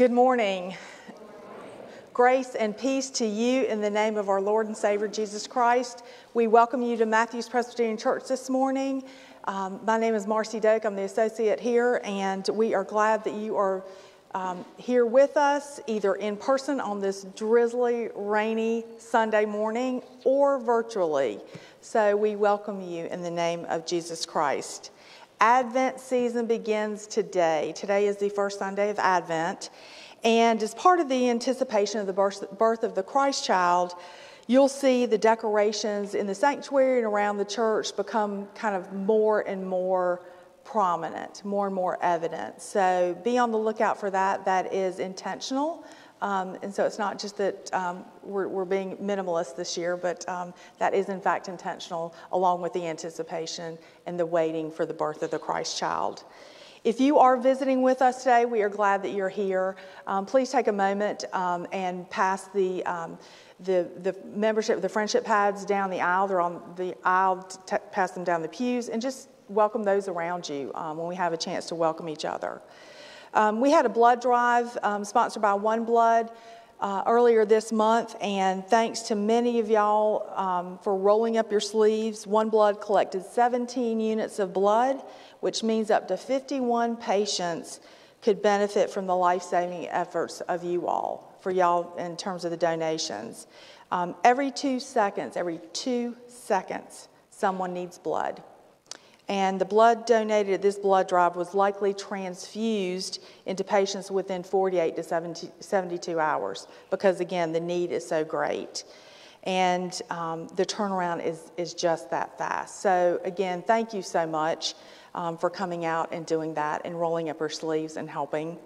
Good morning. Grace and peace to you in the name of our Lord and Savior Jesus Christ. We welcome you to Matthews Presbyterian Church this morning. Um, my name is Marcy Doak. I'm the associate here, and we are glad that you are um, here with us, either in person on this drizzly, rainy Sunday morning or virtually. So we welcome you in the name of Jesus Christ. Advent season begins today. Today is the first Sunday of Advent. And as part of the anticipation of the birth of the Christ child, you'll see the decorations in the sanctuary and around the church become kind of more and more prominent, more and more evident. So be on the lookout for that. That is intentional. Um, and so it's not just that um, we're, we're, being minimalist this year, but um, that is in fact intentional, along with the anticipation and the waiting for the birth of the Christ child. If you are visiting with us today, we are glad that you're here. Um, please take a moment um, and pass the, um, the, the membership, the friendship pads down the aisle. They're on the aisle, pass them down the pews, and just welcome those around you when we have a chance to welcome each other. Um, we had a blood drive um, sponsored by One Blood uh, earlier this month, and thanks to many of y'all um, for rolling up your sleeves. One Blood collected 17 units of blood, which means up to 51 patients could benefit from the life saving efforts of you all, for y'all in terms of the donations. Um, every two seconds, every two seconds, someone needs blood and the blood donated at this blood drive was likely transfused into patients within 48 to 70, 72 hours because, again, the need is so great. And um, the turnaround is, is just that fast. So, again, thank you so much um, for coming out and doing that and rolling up your sleeves and helping.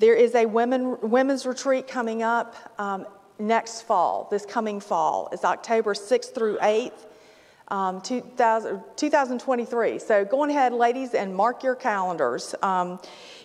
There is a women, women's retreat coming up um, next fall, this coming fall. It's October 6th through 8th um, 2000, 2023. So go ahead, ladies, and mark your calendars. Um,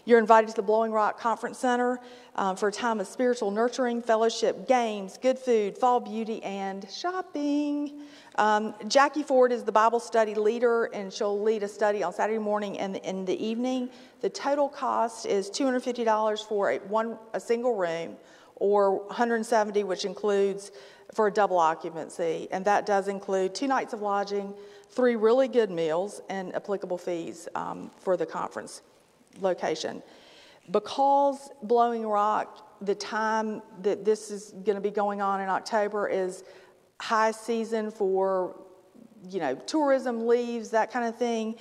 you're invited to the Blowing Rock Conference Center um, for a time of spiritual nurturing, fellowship, games, good food, fall beauty, and shopping. Um, Jackie Ford is the Bible study leader, and she'll lead a study on Saturday morning and in the evening. The total cost is $250 for a, one, a single room, or 170 which includes for a double occupancy, and that does include two nights of lodging, three really good meals, and applicable fees um, for the conference location. Because Blowing Rock, the time that this is going to be going on in October is high season for, you know, tourism leaves, that kind of thing.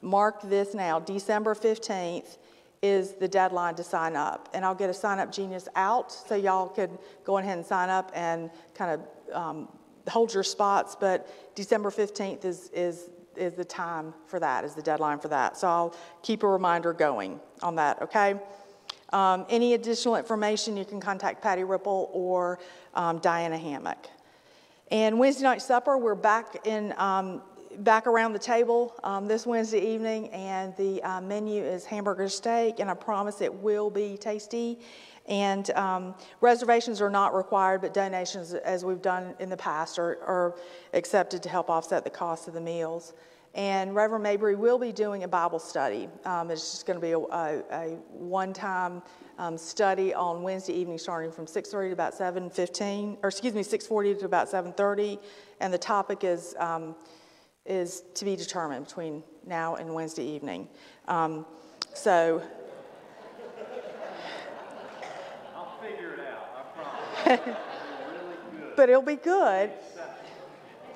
Mark this now, December 15th is the deadline to sign up. And I'll get a sign up genius out so y'all could go ahead and sign up and kind of um, hold your spots. But December 15th is, is, is the time for that, is the deadline for that. So I'll keep a reminder going on that, okay? Um, any additional information, you can contact Patty Ripple or um, Diana Hammock. And Wednesday night supper, we're back in um, back around the table um, this Wednesday evening, and the uh, menu is hamburger steak, and I promise it will be tasty. And um, reservations are not required, but donations, as we've done in the past, are, are accepted to help offset the cost of the meals. And Reverend Mabry will be doing a Bible study. Um, it's just going to be a, a, a one-time um, study on Wednesday evening, starting from 6:30 to about 7:15, or excuse me, 6:40 to about 7:30. And the topic is um, is to be determined between now and Wednesday evening. Um, so. I'll figure it out, I promise. really but it'll be good.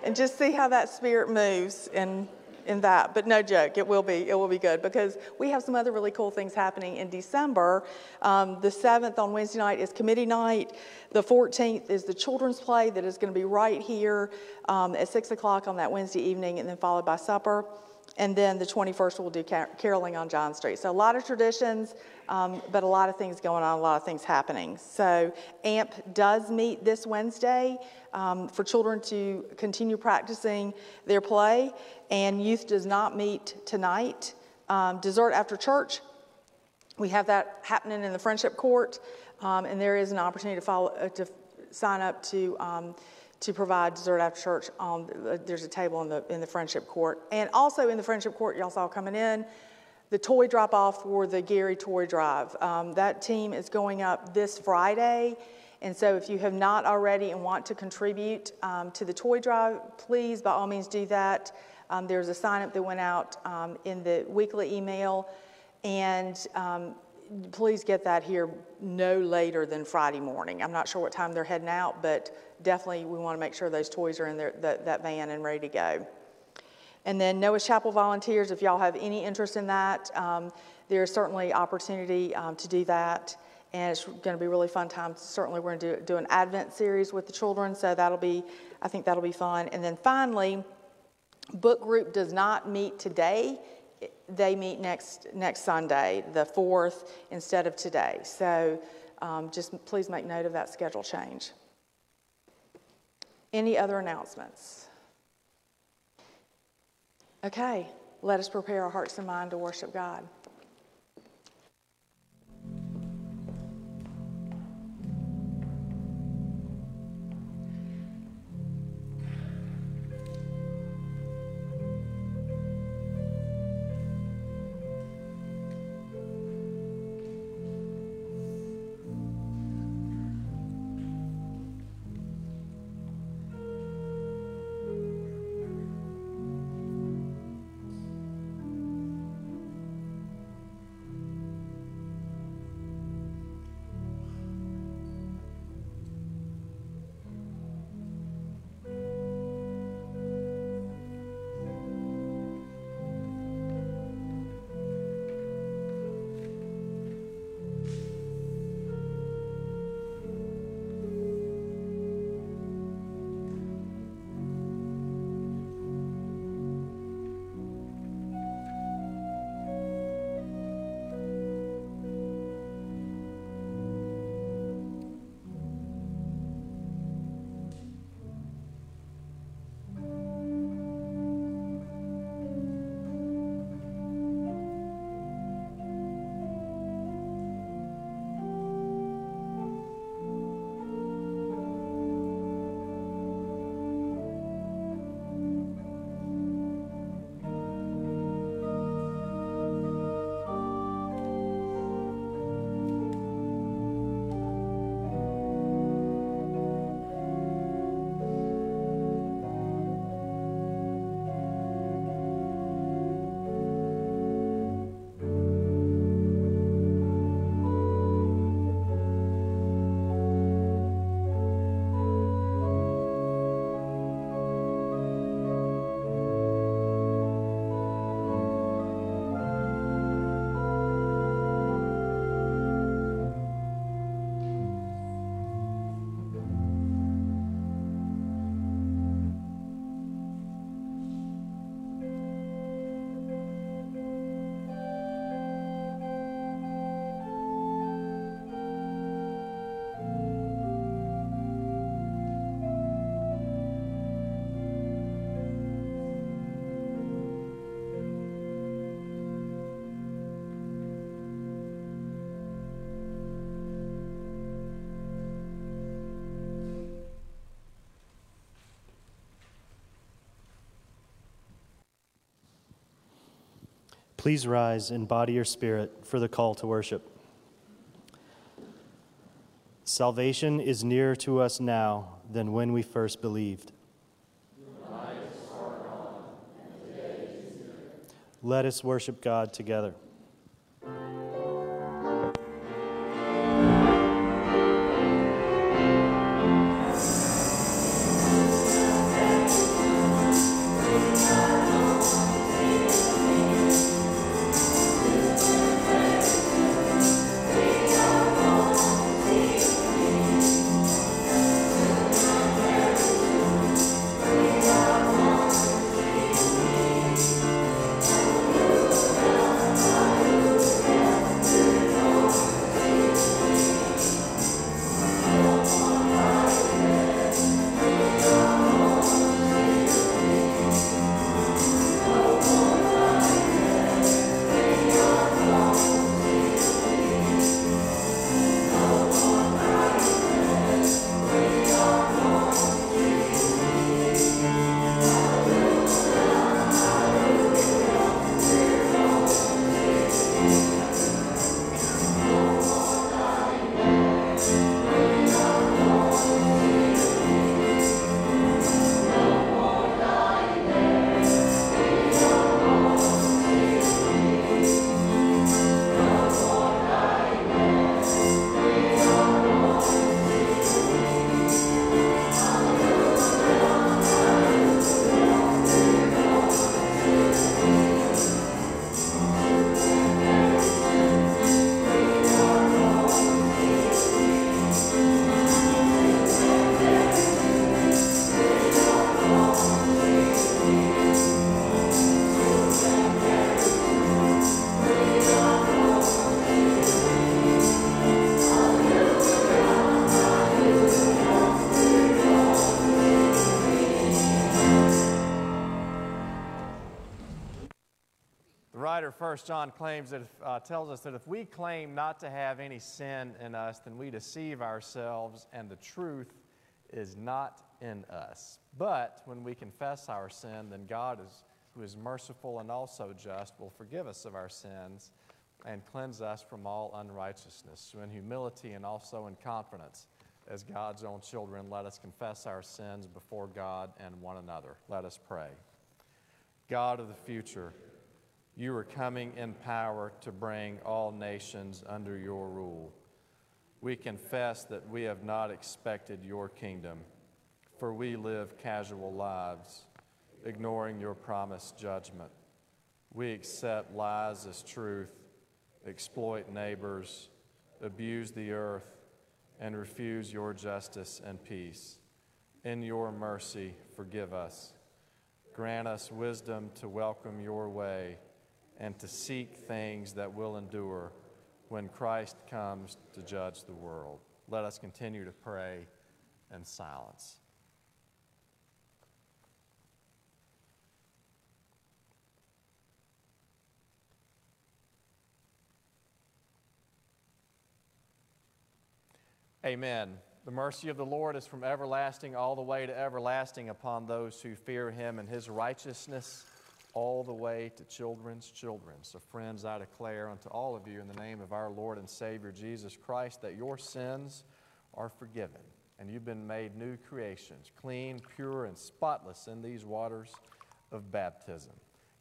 And just see how that spirit moves and in that. But no joke, it will be it will be good because we have some other really cool things happening in December. Um, the seventh on Wednesday night is committee night. The 14th is the children's play that is going to be right here um, at six o'clock on that Wednesday evening, and then followed by supper. And then the 21st, we'll do caroling on John Street. So a lot of traditions, um, but a lot of things going on, a lot of things happening. So AMP does meet this Wednesday um, for children to continue practicing their play, and youth does not meet tonight. Um, dessert after church, we have that happening in the Friendship Court, um, and there is an opportunity to, follow, uh, to sign up to um, to provide dessert after church. On, uh, there's a table in the, in the Friendship Court. And also in the Friendship Court, y'all saw coming in, the toy drop off for the Gary Toy Drive. Um, that team is going up this Friday. And so, if you have not already and want to contribute um, to the toy drive, please by all means do that. Um, there's a sign up that went out um, in the weekly email. And um, please get that here no later than Friday morning. I'm not sure what time they're heading out, but definitely we want to make sure those toys are in their, that, that van and ready to go. And then Noah's Chapel volunteers, if y'all have any interest in that, um, there's certainly opportunity um, to do that. And it's going to be really fun time. Certainly, we're going to do, do an Advent series with the children, so that'll be, I think that'll be fun. And then finally, book group does not meet today. They meet next next Sunday, the fourth, instead of today. So um, just please make note of that schedule change. Any other announcements? Okay, let us prepare our hearts and mind to worship God. Please rise in body or spirit for the call to worship. Salvation is nearer to us now than when we first believed. Let us worship God together. First John claims that if, uh, tells us that if we claim not to have any sin in us, then we deceive ourselves, and the truth is not in us. But when we confess our sin, then God is, who is merciful and also just, will forgive us of our sins and cleanse us from all unrighteousness. So in humility and also in confidence, as God's own children, let us confess our sins before God and one another. Let us pray. God of the future, you are coming in power to bring all nations under your rule. We confess that we have not expected your kingdom, for we live casual lives, ignoring your promised judgment. We accept lies as truth, exploit neighbors, abuse the earth, and refuse your justice and peace. In your mercy, forgive us. Grant us wisdom to welcome your way and to seek things that will endure when Christ comes to judge the world. Let us continue to pray in silence. Amen. The mercy of the Lord is from everlasting all the way to everlasting upon those who fear him, and his righteousness all the way to children's children. So, friends, I declare unto all of you in the name of our Lord and Savior Jesus Christ that your sins are forgiven and you've been made new creations, clean, pure, and spotless in these waters of baptism.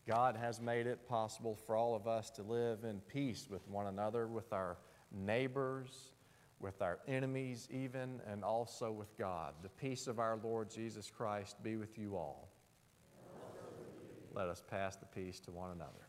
God has made it possible for all of us to live in peace with one another, with our neighbors with our enemies, even, and also with God. The peace of our Lord Jesus Christ be with you all. Let us pass the peace to one another.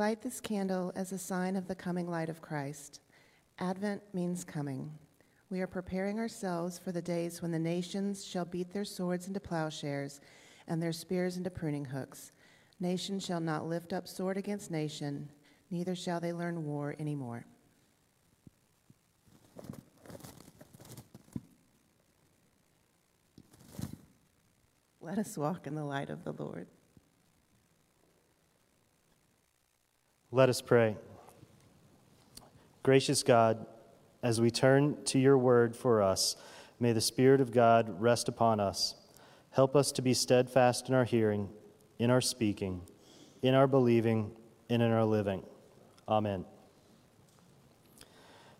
Light this candle as a sign of the coming light of Christ. Advent means coming. We are preparing ourselves for the days when the nations shall beat their swords into plowshares and their spears into pruning hooks. Nation shall not lift up sword against nation, neither shall they learn war anymore. Let us walk in the light of the Lord. Let us pray. Gracious God, as we turn to your word for us, may the Spirit of God rest upon us. Help us to be steadfast in our hearing, in our speaking, in our believing, and in our living. Amen.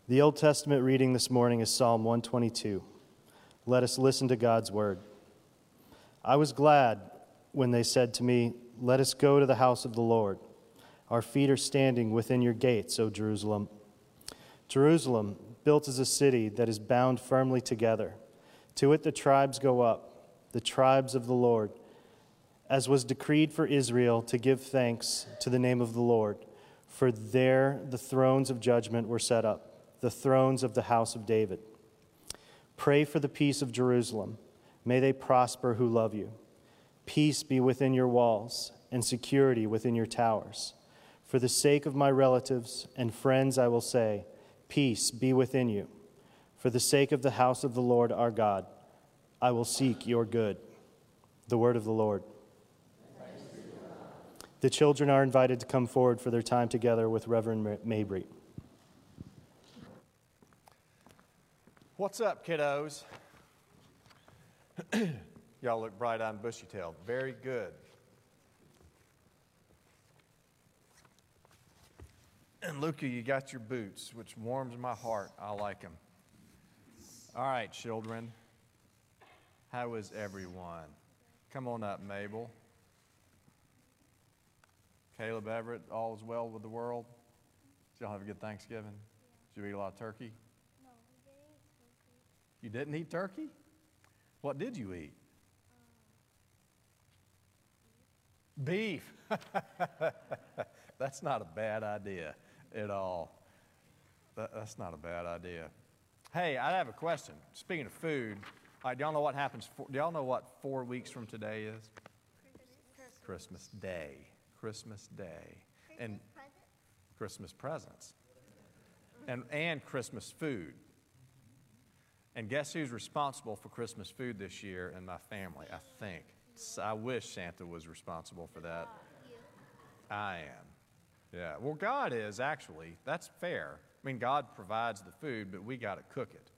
The Old Testament reading this morning is Psalm 122. Let us listen to God's word. I was glad when they said to me, Let us go to the house of the Lord. Our feet are standing within your gates, O Jerusalem. Jerusalem, built as a city that is bound firmly together. To it the tribes go up, the tribes of the Lord, as was decreed for Israel to give thanks to the name of the Lord. For there the thrones of judgment were set up, the thrones of the house of David. Pray for the peace of Jerusalem. May they prosper who love you. Peace be within your walls, and security within your towers. For the sake of my relatives and friends, I will say, Peace be within you. For the sake of the house of the Lord our God, I will seek your good. The word of the Lord. The children are invited to come forward for their time together with Reverend Mabry. What's up, kiddos? Y'all look bright eyed and bushy tailed. Very good. And Luca, you got your boots, which warms my heart. I like them. All right, children. How is everyone? Come on up, Mabel. Caleb Everett, all is well with the world? Did y'all have a good Thanksgiving? Did you eat a lot of turkey? No, we didn't eat turkey. You didn't eat turkey? What did you eat? Beef. that's not a bad idea at all. That, that's not a bad idea. Hey, I have a question. Speaking of food, all right, do y'all know what happens? For, do y'all know what four weeks from today is? Christmas Day. Christmas Day. And Christmas presents. And, and Christmas food. And guess who's responsible for Christmas food this year in my family? I think. I wish Santa was responsible for that. I am. Yeah. Well, God is actually. That's fair. I mean, God provides the food, but we got to cook it.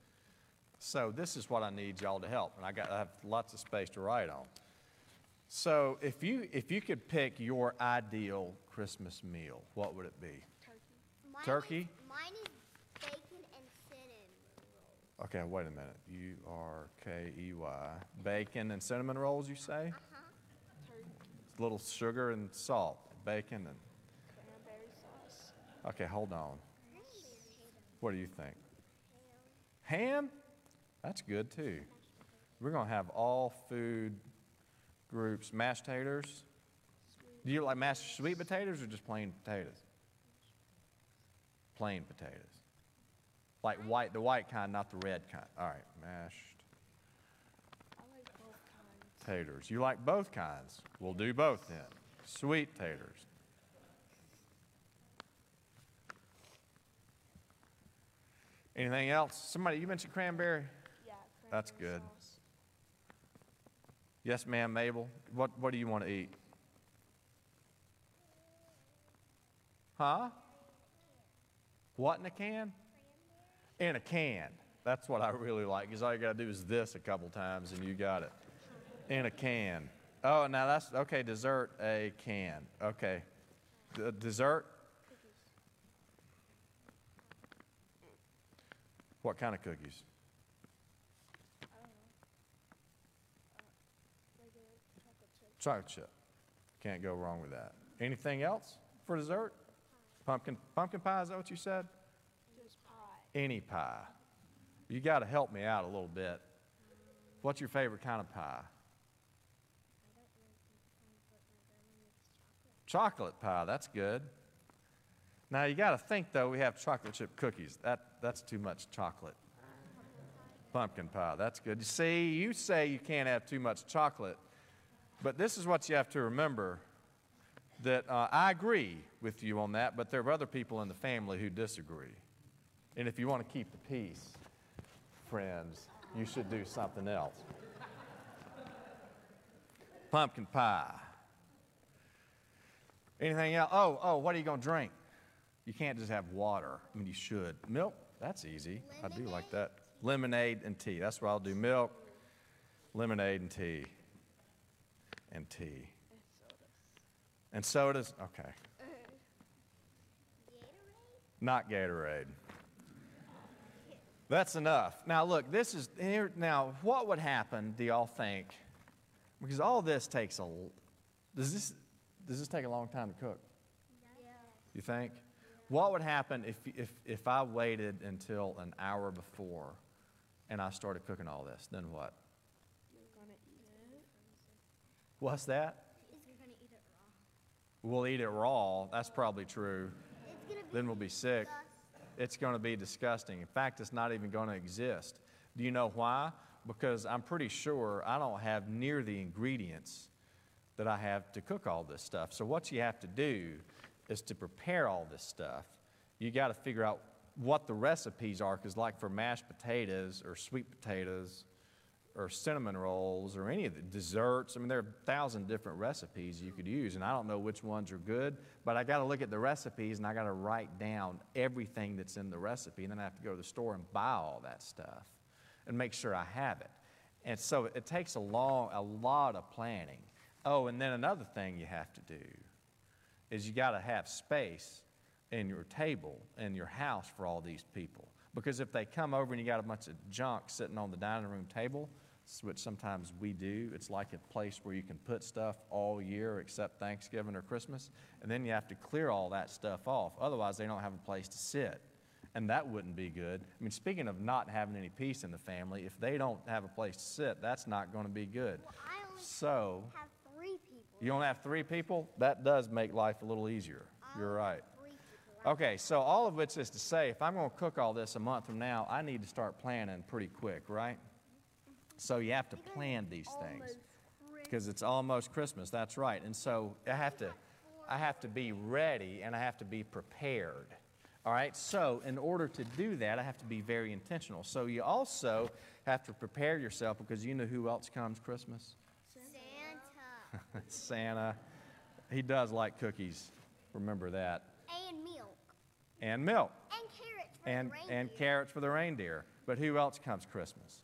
So this is what I need y'all to help, and I got I have lots of space to write on. So if you if you could pick your ideal Christmas meal, what would it be? Mine Turkey? Is, mine is bacon and cinnamon. Okay, wait a minute. U R K E Y. Bacon and cinnamon rolls, you say? Uh-huh. Turkey. Little sugar and salt, bacon and. Okay, hold on. What do you think? Ham? That's good too. We're going to have all food groups. Mashed taters? Do you like mashed sweet potatoes or just plain potatoes? Plain potatoes. Like white, the white kind, not the red kind. All right, mashed taters. You like both kinds? We'll do both then. Sweet taters. Anything else? Somebody, you mentioned cranberry? Yeah. That's good. sauce. Yes, ma'am, Mabel. What, what do you want to eat? Huh? What in a can? In a can. That's what I really like, because all you got to do is this a couple times and you got it. In a can. Oh, now that's, okay, dessert, a can. Okay. D- dessert? What kind of cookies? Chocolate chip. Can't go wrong with that. Anything else for dessert? Pumpkin pumpkin pie, is that what you said? Just pie. Any pie. You got to help me out a little bit. What's your favorite kind of pie? Chocolate pie, that's good. Now you got to think though, we have chocolate chip cookies. That, that's too much chocolate. Pumpkin pie, that's good. You see, you say you can't have too much chocolate, but this is what you have to remember that uh, I agree with you on that, but there are other people in the family who disagree. And if you want to keep the peace, friends, you should do something else. Pumpkin pie. Anything else? Oh, oh, what are you going to drink? You can't just have water. I mean, you should. Milk? That's easy. I do like that. Lemonade and tea. That's what I'll do. Milk, lemonade, and tea. And tea. And sodas? Okay. Gatorade? Not Gatorade. That's enough. Now, look, this is here. Now, what would happen, do y'all think? Because all this takes a. Does this, does this take a long time to cook? You think? What would happen if, if, if I waited until an hour before and I started cooking all this? Then what? You're gonna eat it. What's that? You're gonna eat it raw. We'll eat it raw. That's probably true. Then we'll be sick. It's going to be disgusting. In fact, it's not even going to exist. Do you know why? Because I'm pretty sure I don't have near the ingredients that I have to cook all this stuff. So, what you have to do is to prepare all this stuff, you got to figure out what the recipes are. Because, like for mashed potatoes or sweet potatoes, or cinnamon rolls or any of the desserts. I mean, there are a thousand different recipes you could use, and I don't know which ones are good, but I got to look at the recipes and I got to write down everything that's in the recipe, and then I have to go to the store and buy all that stuff and make sure I have it. And so it takes a long, a lot of planning. Oh, and then another thing you have to do is you got to have space in your table in your house for all these people. Because if they come over and you got a bunch of junk sitting on the dining room table, which sometimes we do, it's like a place where you can put stuff all year except Thanksgiving or Christmas, and then you have to clear all that stuff off. Otherwise, they don't have a place to sit. And that wouldn't be good. I mean, speaking of not having any peace in the family, if they don't have a place to sit, that's not going to be good. Well, I only So, have. You only have three people? That does make life a little easier. You're right. have Three people. Okay, so all of which is to say, if I'm going to cook all this a month from now, I need to start planning pretty quick, right? So you have to plan these things because it's almost Christmas. That's right. And so I have to, I have to be ready and I have to be prepared. All right. So in order to do that, I have to be very intentional. So you also have to prepare yourself because you know who else comes Christmas? Santa. He does like cookies. Remember that. and milk. And milk. And carrots for and, the reindeer. and carrots for the reindeer. But who else comes Christmas?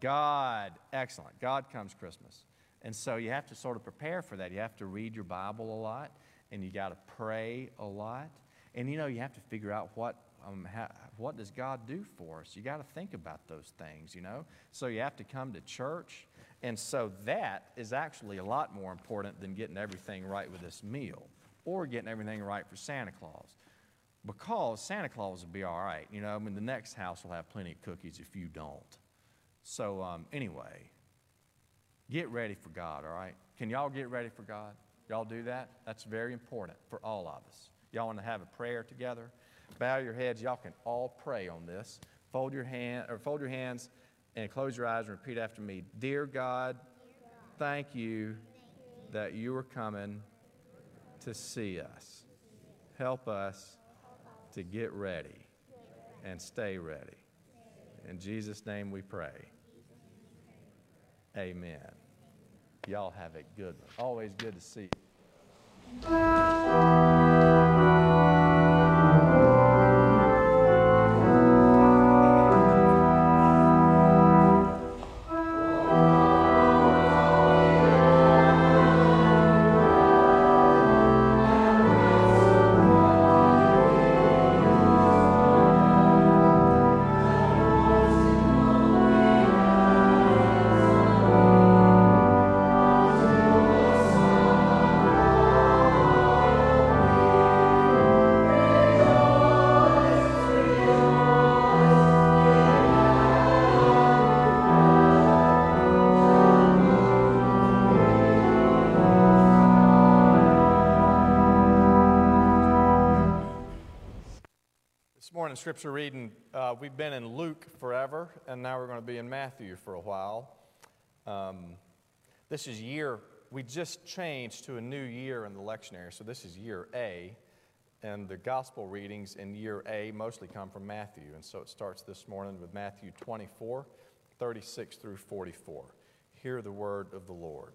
God. Excellent. God comes Christmas. And so you have to sort of prepare for that. You have to read your Bible a lot, and you got to pray a lot. And you know, you have to figure out what, um, how, what does God do for us? You got to think about those things, you know? So you have to come to church. And so that is actually a lot more important than getting everything right with this meal or getting everything right for Santa Claus. Because Santa Claus will be all right. You know, I mean, the next house will have plenty of cookies if you don't. So, um, anyway, get ready for God, all right? Can y'all get ready for God? Y'all do that? That's very important for all of us. Y'all want to have a prayer together? Bow your heads. Y'all can all pray on this. Fold your hand or fold your hands and close your eyes and repeat after me. Dear God, thank you that you are coming to see us. Help us to get ready and stay ready. In Jesus' name we pray. Amen. Y'all have a good one. Always good to see you. Scripture reading, uh, we've been in Luke forever, and now we're going to be in Matthew for a while. Um, this is year, we just changed to a new year in the lectionary, so this is year A, and the gospel readings in year A mostly come from Matthew. And so it starts this morning with Matthew 24, 36 through 44. Hear the word of the Lord.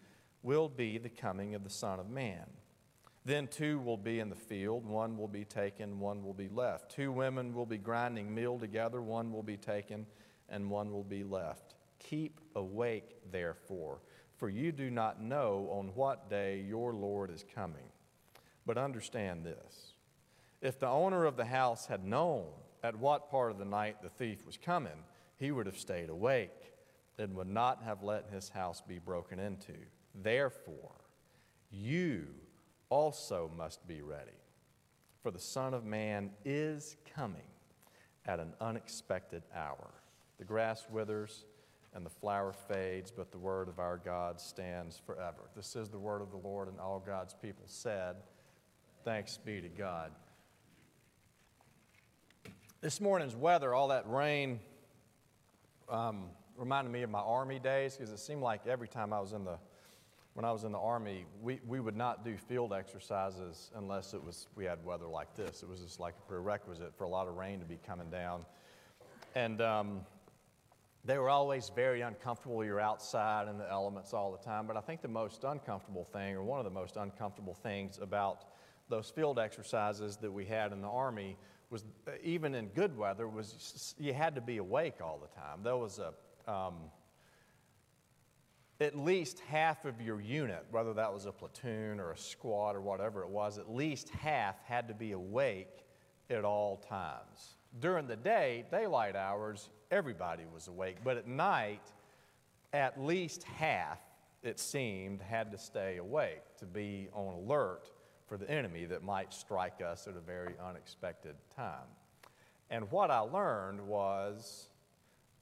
will be the coming of the Son of Man. Then two will be in the field, one will be taken, one will be left. Two women will be grinding meal together, one will be taken, and one will be left. Keep awake, therefore, for you do not know on what day your Lord is coming. But understand this if the owner of the house had known at what part of the night the thief was coming, he would have stayed awake and would not have let his house be broken into. Therefore, you also must be ready, for the Son of Man is coming. at an unexpected hour. The grass withers and the flower fades, but the word of our God stands forever. This is the word of the Lord, and all God's people said, Thanks be to God. This morning's weather, all that rain, um, reminded me of my army days because it seemed like every time I was in the when I was in the Army, we, we would not do field exercises unless it was, we had weather like this. It was just like a prerequisite for a lot of rain to be coming down. And um, they were always very uncomfortable. You're outside in the elements all the time. But I think the most uncomfortable thing, or one of the most uncomfortable things about those field exercises that we had in the Army was, even in good weather, was you had to be awake all the time. There was a, um, at least half of your unit, whether that was a platoon or a squad or whatever it was, at least half had to be awake at all times. During the day, daylight hours, everybody was awake, but at night, at least half, it seemed, had to stay awake to be on alert for the enemy that might strike us at a very unexpected time. And what I learned was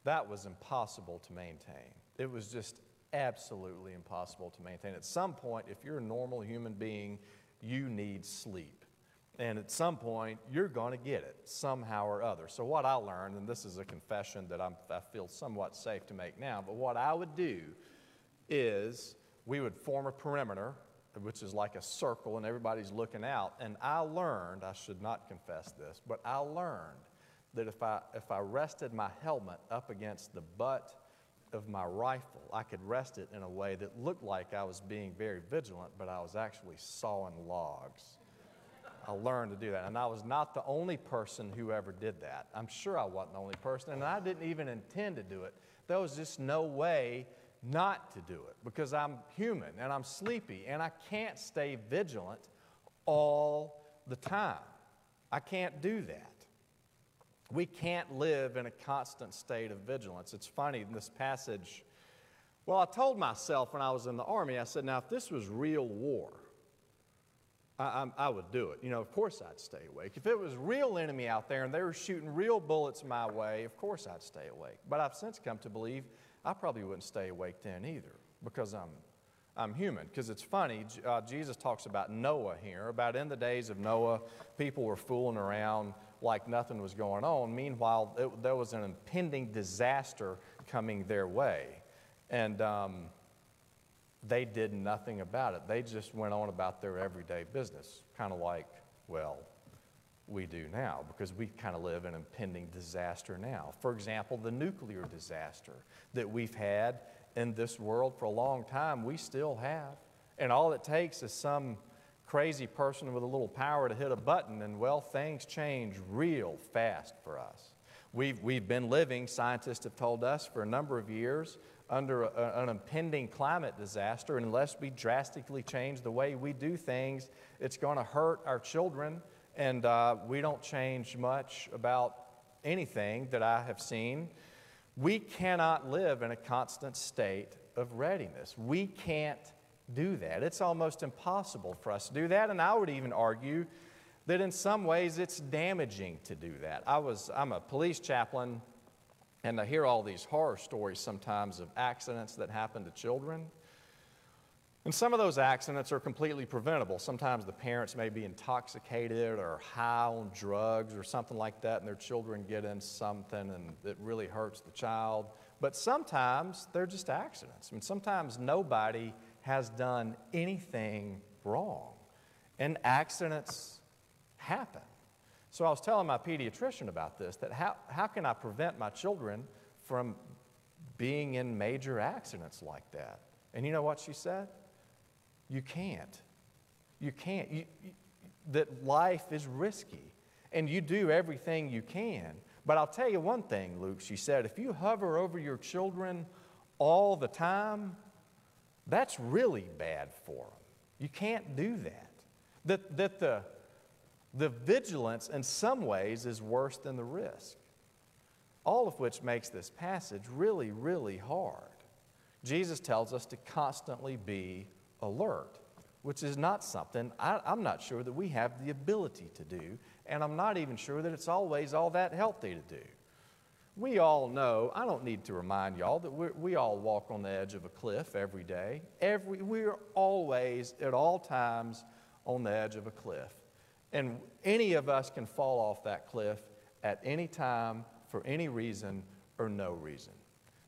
that was impossible to maintain. It was just absolutely impossible to maintain. At some point, if you're a normal human being, you need sleep. And at some point, you're going to get it somehow or other. So, what I learned, and this is a confession that I'm, I feel somewhat safe to make now, but what I would do is we would form a perimeter, which is like a circle, and everybody's looking out. And I learned, I should not confess this, but I learned that if I, if I rested my helmet up against the butt of my rifle, I could rest it in a way that looked like I was being very vigilant, but I was actually sawing logs. I learned to do that. And I was not the only person who ever did that. I'm sure I wasn't the only person, and I didn't even intend to do it. There was just no way not to do it because I'm human and I'm sleepy and I can't stay vigilant all the time. I can't do that. We can't live in a constant state of vigilance. It's funny in this passage. Well, I told myself when I was in the army, I said, now, if this was real war, I, I, I, would do it. You know, of course I'd stay awake. If it was real enemy out there and they were shooting real bullets my way, of course I'd stay awake. But I've since come to believe I probably wouldn't stay awake then either because I'm, I'm human. Because it's funny, uh, Jesus talks about Noah here, about in the days of Noah, people were fooling around like nothing was going on. Meanwhile, it, there was an impending disaster coming their way. And um, they did nothing about it. They just went on about their everyday business, kind of like, well, we do now, because we kind of live in impending disaster now. For example, the nuclear disaster that we've had in this world for a long time, we still have. And all it takes is some crazy person with a little power to hit a button, and well, things change real fast for us. We've, we've been living, scientists have told us, for a number of years under a, an impending climate disaster, unless we drastically change the way we do things, it's going to hurt our children, and uh, we don't change much about anything that I have seen. We cannot live in a constant state of readiness. We can't do that. It's almost impossible for us to do that, and I would even argue that in some ways it's damaging to do that. I was, I'm a police chaplain, and I hear all these horror stories sometimes of accidents that happen to children. And some of those accidents are completely preventable. Sometimes the parents may be intoxicated or high on drugs or something like that, and their children get in something and it really hurts the child. But sometimes they're just accidents. I mean, sometimes nobody has done anything wrong. And accidents happen. So I was telling my pediatrician about this that how, how can I prevent my children from being in major accidents like that? And you know what she said? You can't. You can't. You, you, that life is risky. And you do everything you can. But I'll tell you one thing, Luke, she said if you hover over your children all the time, that's really bad for them. You can't do that. That, that the, the vigilance, in some ways, is worse than the risk. All of which makes this passage really, really hard. Jesus tells us to constantly be alert, which is not something I, I'm not sure that we have the ability to do and I'm not even sure that it's always all that healthy to do. We all know, I don't need to remind y'all, that we all walk on the edge of a cliff every day. Every, we're always, at all times, on the edge of a cliff. And any of us can fall off that cliff at any time, for any reason or no reason.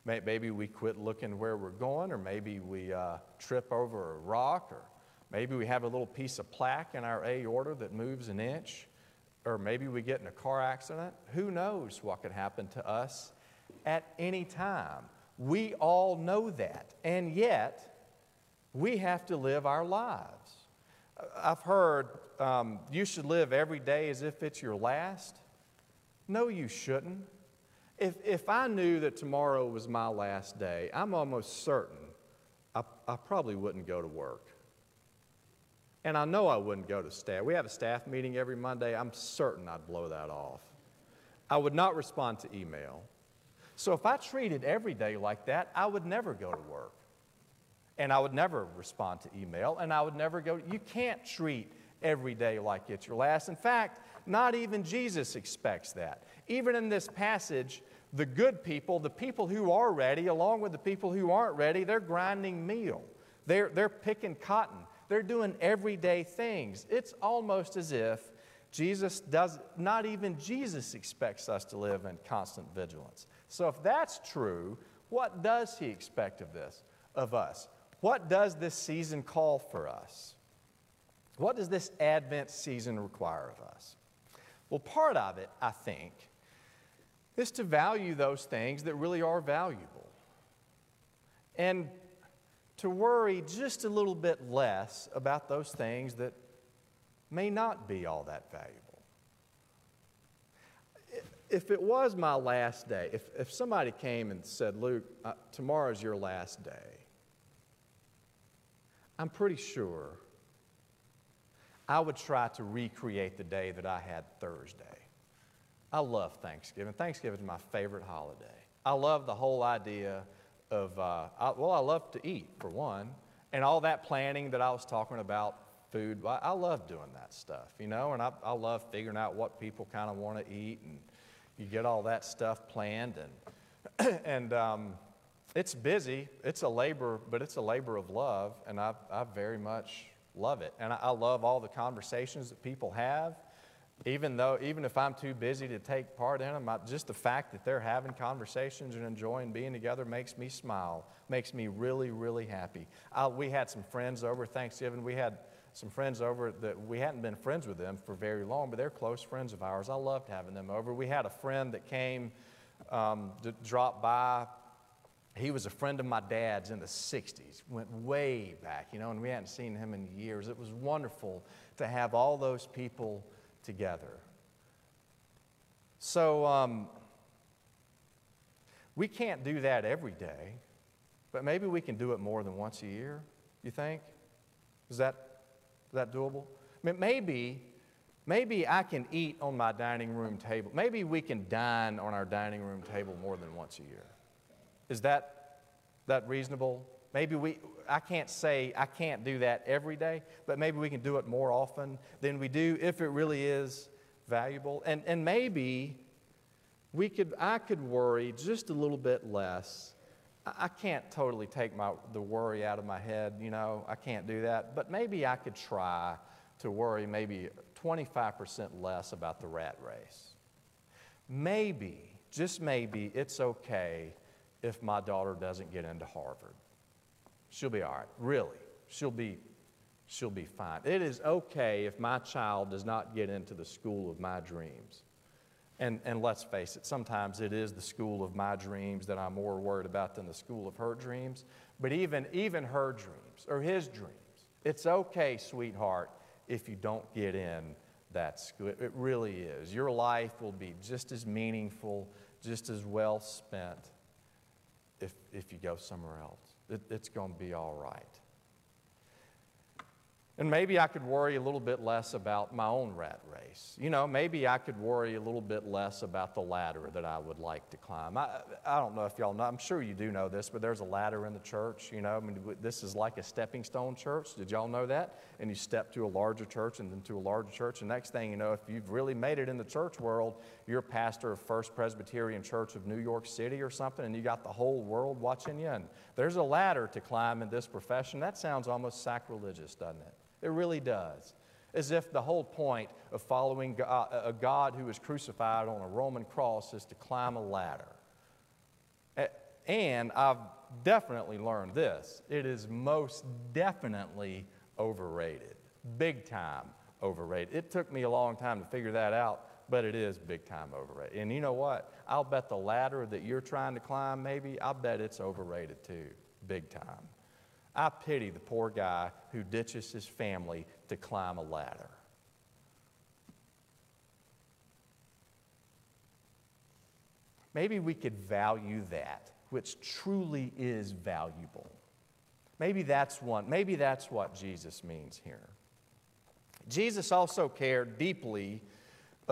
Maybe we quit looking where we're going, or maybe we uh, trip over a rock, or maybe we have a little piece of plaque in our aorta that moves an inch, or maybe we get in a car accident. Who knows what could happen to us at any time? We all know that, and yet we have to live our lives. I've heard um, you should live every day as if it's your last. No, you shouldn't. If, if I knew that tomorrow was my last day, I'm almost certain I, I probably wouldn't go to work. And I know I wouldn't go to staff. We have a staff meeting every Monday. I'm certain I'd blow that off. I would not respond to email. So if I treated every day like that, I would never go to work. And I would never respond to email, and I would never go. You can't treat every day like it's your last. In fact, not even Jesus expects that. Even in this passage, the good people, the people who are ready, along with the people who aren't ready, they're grinding meal. They're, they're picking cotton. They're doing everyday things. It's almost as if Jesus does, not even Jesus expects us to live in constant vigilance. So if that's true, what does he expect of this, of us? What does this season call for us? What does this Advent season require of us? Well, part of it, I think, is to value those things that really are valuable. And to worry just a little bit less about those things that may not be all that valuable. If it was my last day, if, if somebody came and said, Luke, uh, tomorrow's your last day, I'm pretty sure I would try to recreate the day that I had Thursday. I love Thanksgiving. Thanksgiving is my favorite holiday. I love the whole idea of, uh, I, well, I love to eat, for one, and all that planning that I was talking about, food. I, I love doing that stuff, you know, and I, I love figuring out what people kind of want to eat, and you get all that stuff planned, and, and um, it's busy. It's a labor, but it's a labor of love, and I, I very much love it. And I, I love all the conversations that people have even though even if i'm too busy to take part in them I, just the fact that they're having conversations and enjoying being together makes me smile makes me really really happy. I, we had some friends over thanksgiving. We had some friends over that we hadn't been friends with them for very long but they're close friends of ours. I loved having them over. We had a friend that came um, to drop by. He was a friend of my dad's in the 60s went way back you know and we hadn't seen him in years. It was wonderful to have all those people together. So um, we can't do that every day, but maybe we can do it more than once a year, you think? Is that, is that doable? I mean, maybe, maybe I can eat on my dining room table. Maybe we can dine on our dining room table more than once a year. Is that, that reasonable? Maybe we, I can't say I can't do that every day, but maybe we can do it more often than we do if it really is valuable. And, and maybe we could, I could worry just a little bit less. I, can't totally take my, the worry out of my head, you know, I can't do that. But maybe I could try to worry maybe 25% less about the rat race. Maybe, just maybe, it's okay if my daughter doesn't get into Harvard. She'll be all right. Really. She'll be, she'll be fine. It is okay if my child does not get into the school of my dreams. And, and let's face it, sometimes it is the school of my dreams that I'm more worried about than the school of her dreams. But even, even her dreams or his dreams, it's okay, sweetheart, if you don't get in that school. It really is. Your life will be just as meaningful, just as well spent if, if you go somewhere else it, it's going to be all right. And maybe I could worry a little bit less about my own rat race. You know, maybe I could worry a little bit less about the ladder that I would like to climb. I, I don't know if y'all know, I'm sure you do know this, but there's a ladder in the church. You know, I mean, this is like a stepping stone church. Did y'all know that? And you step to a larger church and then to a larger church. And next thing you know, if you've really made it in the church world, you're pastor of First Presbyterian Church of New York City or something, and you got the whole world watching you. And there's a ladder to climb in this profession. That sounds almost sacrilegious, doesn't it? It really does. As if the whole point of following God, uh, a God who was crucified on a Roman cross is to climb a ladder. And I've definitely learned this it is most definitely overrated. Big time overrated. It took me a long time to figure that out, but it is big time overrated. And you know what? I'll bet the ladder that you're trying to climb, maybe, I'll bet it's overrated too. Big time. I pity the poor guy who ditches his family to climb a ladder. Maybe we could value that, which truly is valuable. Maybe that's one, maybe that's what Jesus means here. Jesus also cared deeply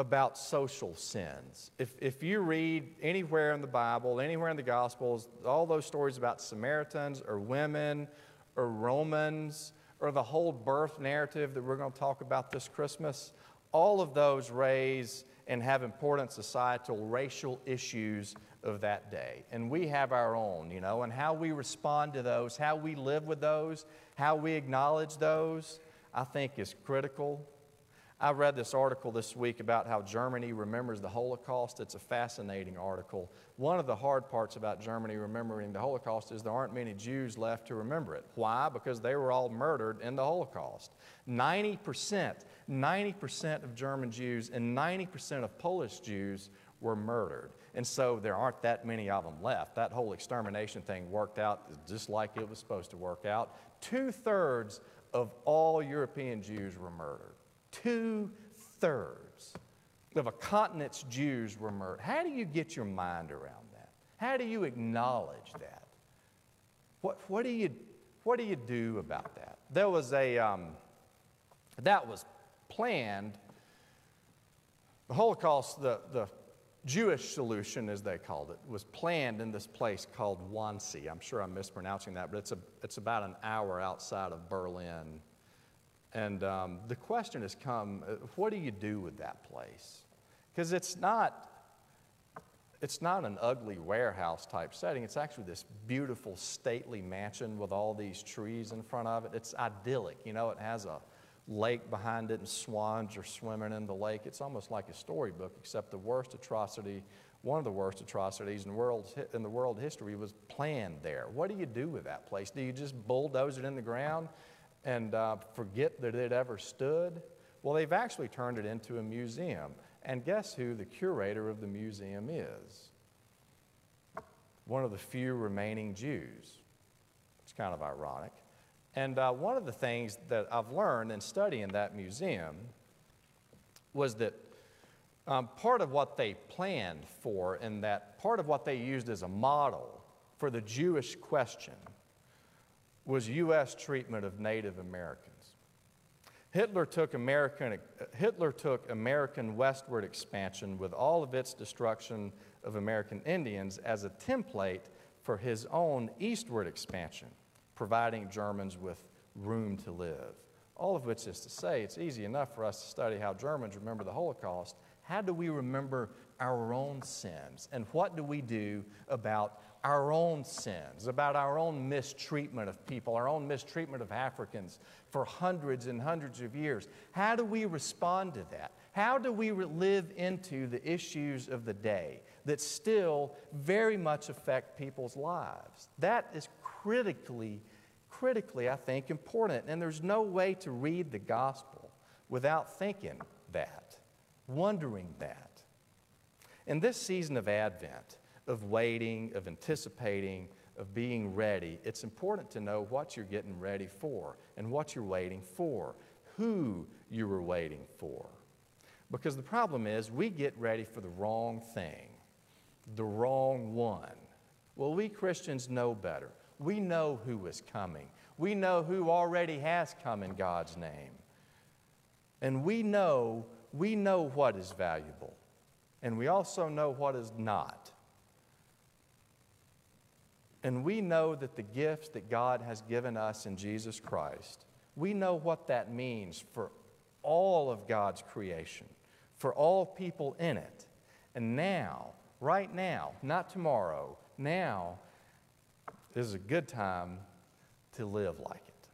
about social sins. If, if you read anywhere in the Bible, anywhere in the Gospels, all those stories about Samaritans or women or Romans or the whole birth narrative that we're going to talk about this Christmas, all of those raise and have important societal, racial issues of that day. And we have our own, you know, and how we respond to those, how we live with those, how we acknowledge those, I think is critical I read this article this week about how Germany remembers the Holocaust. It's a fascinating article. One of the hard parts about Germany remembering the Holocaust is there aren't many Jews left to remember it. Why? Because they were all murdered in the Holocaust. 90%, 90% of German Jews and 90% of Polish Jews were murdered. And so there aren't that many of them left. That whole extermination thing worked out just like it was supposed to work out. Two thirds of all European Jews were murdered. Two thirds of a continent's Jews were murdered. How do you get your mind around that? How do you acknowledge that? What, what, do, you, what do you do about that? There was a, um, that was planned. The Holocaust, the, the Jewish solution, as they called it, was planned in this place called Wannsee. I'm sure I'm mispronouncing that, but it's, a, it's about an hour outside of Berlin and um, the question has come uh, what do you do with that place? Because it's not. It's not an ugly warehouse type setting. It's actually this beautiful, stately mansion with all these trees in front of it. It's idyllic. You know, it has a lake behind it and swans are swimming in the lake. It's almost like a storybook, except the worst atrocity, one of the worst atrocities in, world, in the world history was planned there. What do you do with that place? Do you just bulldoze it in the ground? And uh, forget that it ever stood? Well, they've actually turned it into a museum. And guess who the curator of the museum is? One of the few remaining Jews. It's kind of ironic. And uh, one of the things that I've learned in studying that museum was that um, part of what they planned for, and that part of what they used as a model for the Jewish question, was U.S. treatment of Native Americans. Hitler took, American, Hitler took American westward expansion with all of its destruction of American Indians as a template for his own eastward expansion, providing Germans with room to live. All of which is to say, it's easy enough for us to study how Germans remember the Holocaust. How do we remember our own sins? And what do we do about our own sins, about our own mistreatment of people, our own mistreatment of Africans for hundreds and hundreds of years. How do we respond to that? How do we live into the issues of the day that still very much affect people's lives? That is critically, critically, I think, important. And there's no way to read the gospel without thinking that, wondering that. In this season of Advent, of waiting, of anticipating, of being ready, it's important to know what you're getting ready for and what you're waiting for, who you were waiting for. Because the problem is, we get ready for the wrong thing, the wrong one. Well, we Christians know better. We know who is coming. We know who already has come in God's name. And we know, we know what is valuable. And we also know what is not. And we know that the gifts that God has given us in Jesus Christ, we know what that means for all of God's creation, for all people in it. And now, right now, not tomorrow, now is a good time to live like it.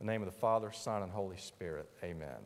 In the name of the Father, Son, and Holy Spirit, amen.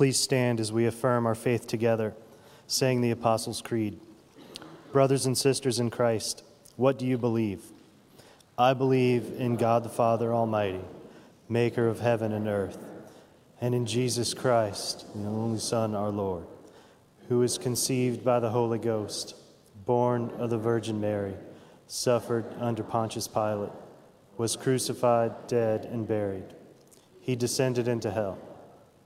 Please stand as we affirm our faith together, saying the Apostles' Creed. Brothers and sisters in Christ, what do you believe? I believe in God the Father Almighty, maker of heaven and earth, and in Jesus Christ, the only Son, our Lord, who was conceived by the Holy Ghost, born of the Virgin Mary, suffered under Pontius Pilate, was crucified, dead, and buried. He descended into hell.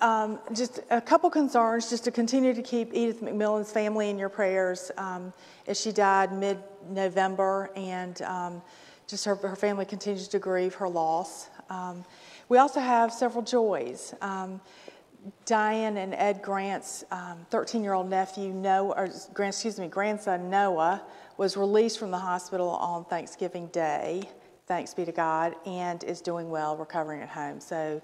um, just a couple concerns just to continue to keep Edith McMillan's family in your prayers um, as she died mid November, and um, just her, her, family continues to grieve her loss. Um, we also have several joys. Um, Diane and Ed Grant's 13 um, year old nephew, Noah, or, excuse me, grandson Noah, was released from the hospital on Thanksgiving Day, thanks be to God, and is doing well, recovering at home. So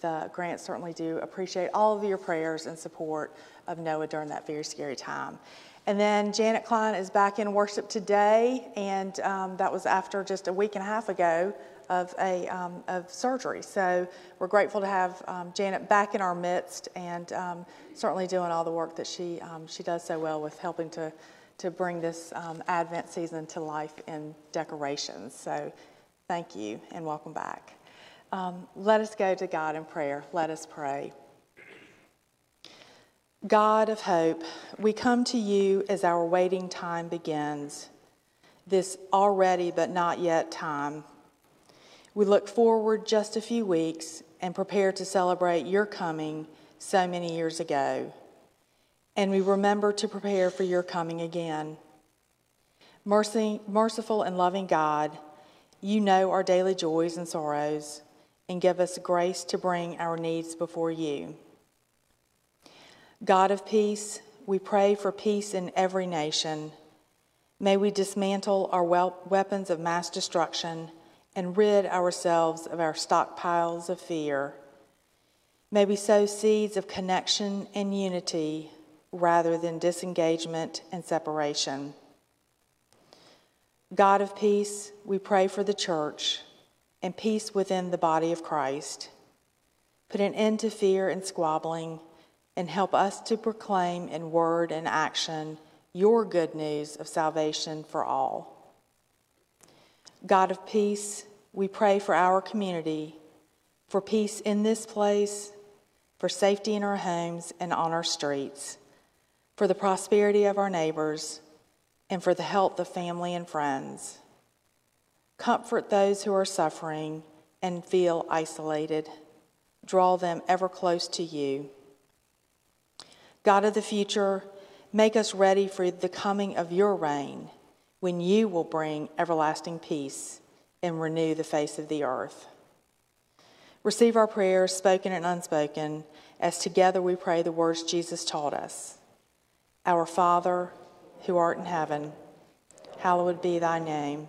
the grants certainly do appreciate all of your prayers and support of Noah during that very scary time. And then Janet Klein is back in worship today, and um, that was after just a week and a half ago of a um, of surgery. So we're grateful to have um, Janet back in our midst, and um, certainly doing all the work that she um, she does so well with helping to to bring this um, Advent season to life in decorations. So thank you and welcome back. Um, let us go to God in prayer. Let us pray. God of hope, we come to you as our waiting time begins, this already but not yet time. We look forward just a few weeks and prepare to celebrate your coming so many years ago. And we remember to prepare for your coming again. Mercy, merciful and loving God, you know our daily joys and sorrows and give us grace to bring our needs before you. God of peace, we pray for peace in every nation. May we dismantle our weapons of mass destruction and rid ourselves of our stockpiles of fear. May we sow seeds of connection and unity rather than disengagement and separation. God of peace, we pray for the church and peace within the body of Christ. Put an end to fear and squabbling and help us to proclaim in word and action your good news of salvation for all. God of peace, we pray for our community, for peace in this place, for safety in our homes and on our streets, for the prosperity of our neighbors, and for the health of family and friends. Comfort those who are suffering and feel isolated. Draw them ever close to you. God of the future, make us ready for the coming of your reign when you will bring everlasting peace and renew the face of the earth. Receive our prayers, spoken and unspoken, as together we pray the words Jesus taught us Our Father, who art in heaven, hallowed be thy name.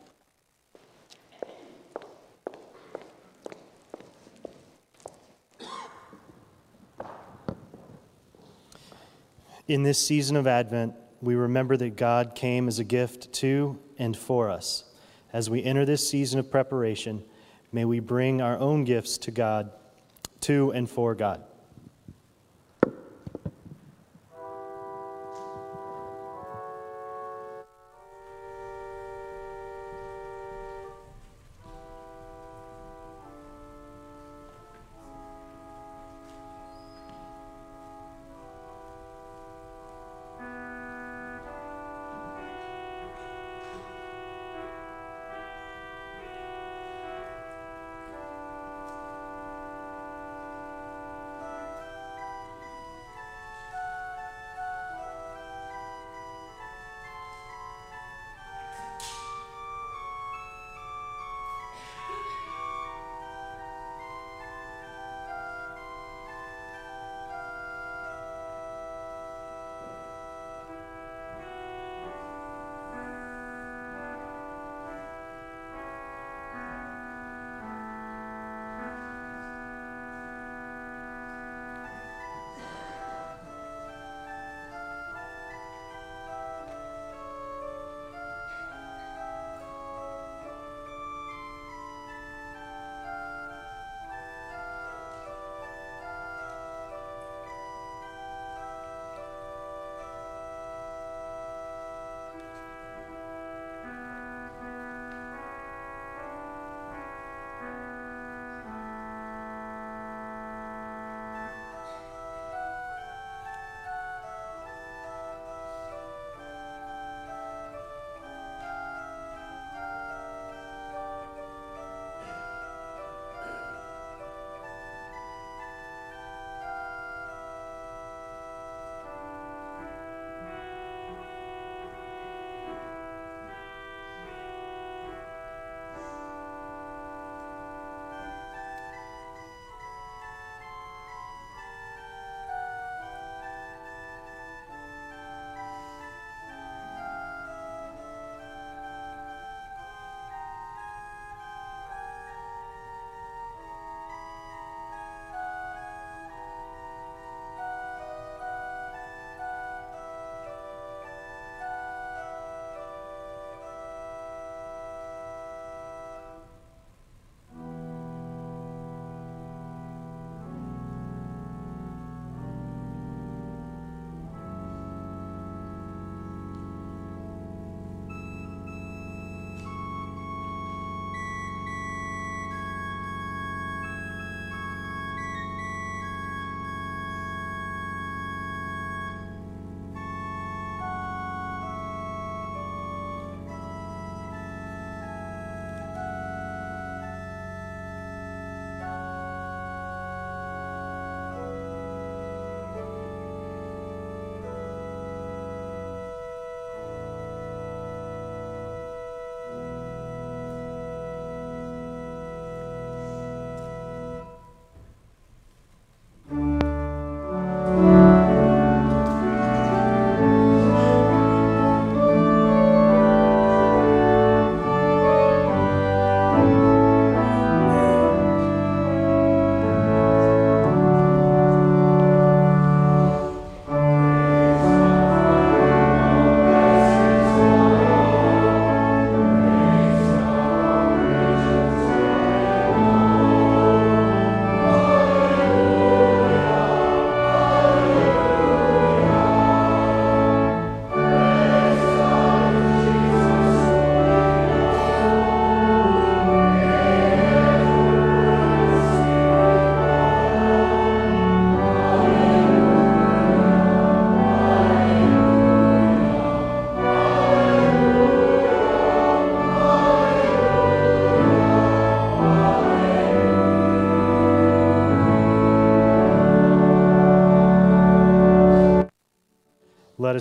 In this season of Advent, we remember that God came as a gift to and for us. As we enter this season of preparation, may we bring our own gifts to God, to and for God.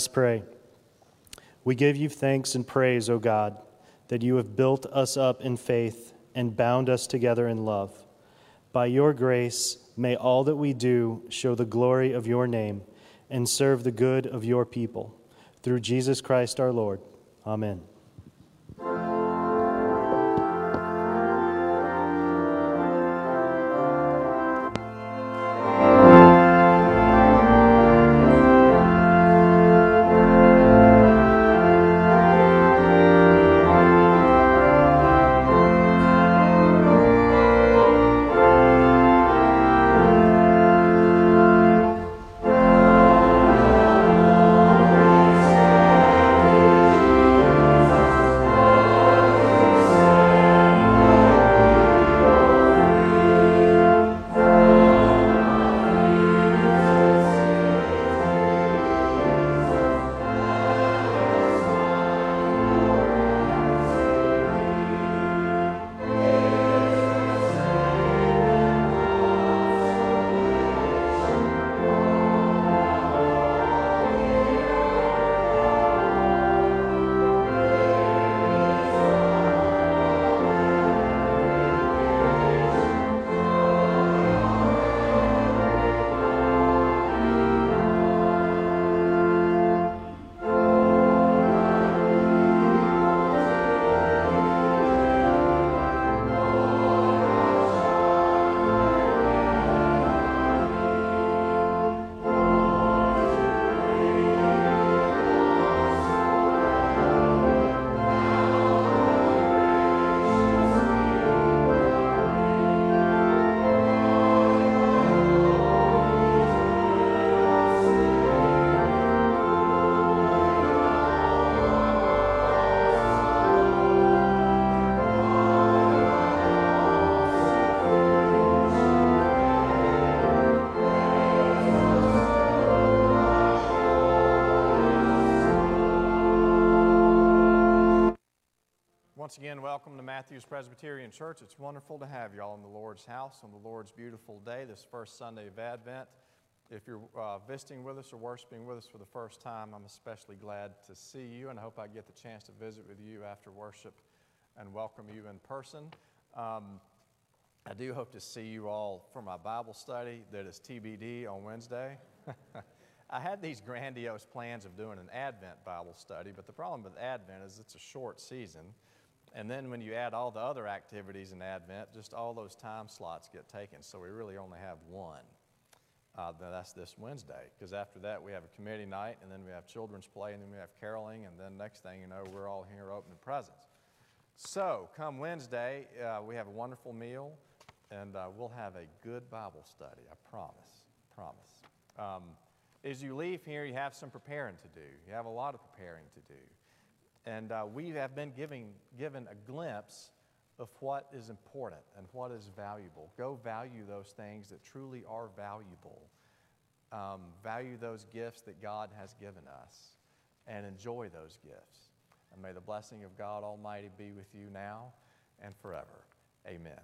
Us pray. We give you thanks and praise, O God, that you have built us up in faith and bound us together in love. By your grace, may all that we do show the glory of your name and serve the good of your people. Through Jesus Christ our Lord. Amen. Again, welcome to Matthews Presbyterian Church. It's wonderful to have you all in the Lord's house on the Lord's beautiful day, this first Sunday of Advent. If you're uh, visiting with us or worshiping with us for the first time, I'm especially glad to see you, and I hope I get the chance to visit with you after worship and welcome you in person. Um, I do hope to see you all for my Bible study that is TBD on Wednesday. I had these grandiose plans of doing an Advent Bible study, but the problem with Advent is it's a short season. And then when you add all the other activities in Advent, just all those time slots get taken. So we really only have one. Uh, that's this Wednesday, because after that we have a committee night, and then we have children's play, and then we have caroling, and then next thing you know, we're all here opening presents. So come Wednesday, uh, we have a wonderful meal, and uh, we'll have a good Bible study. I promise. Promise. Um, as you leave here, you have some preparing to do. You have a lot of preparing to do. And uh, we have been giving, given a glimpse of what is important and what is valuable. Go value those things that truly are valuable. Um, value those gifts that God has given us and enjoy those gifts. And may the blessing of God Almighty be with you now and forever. Amen.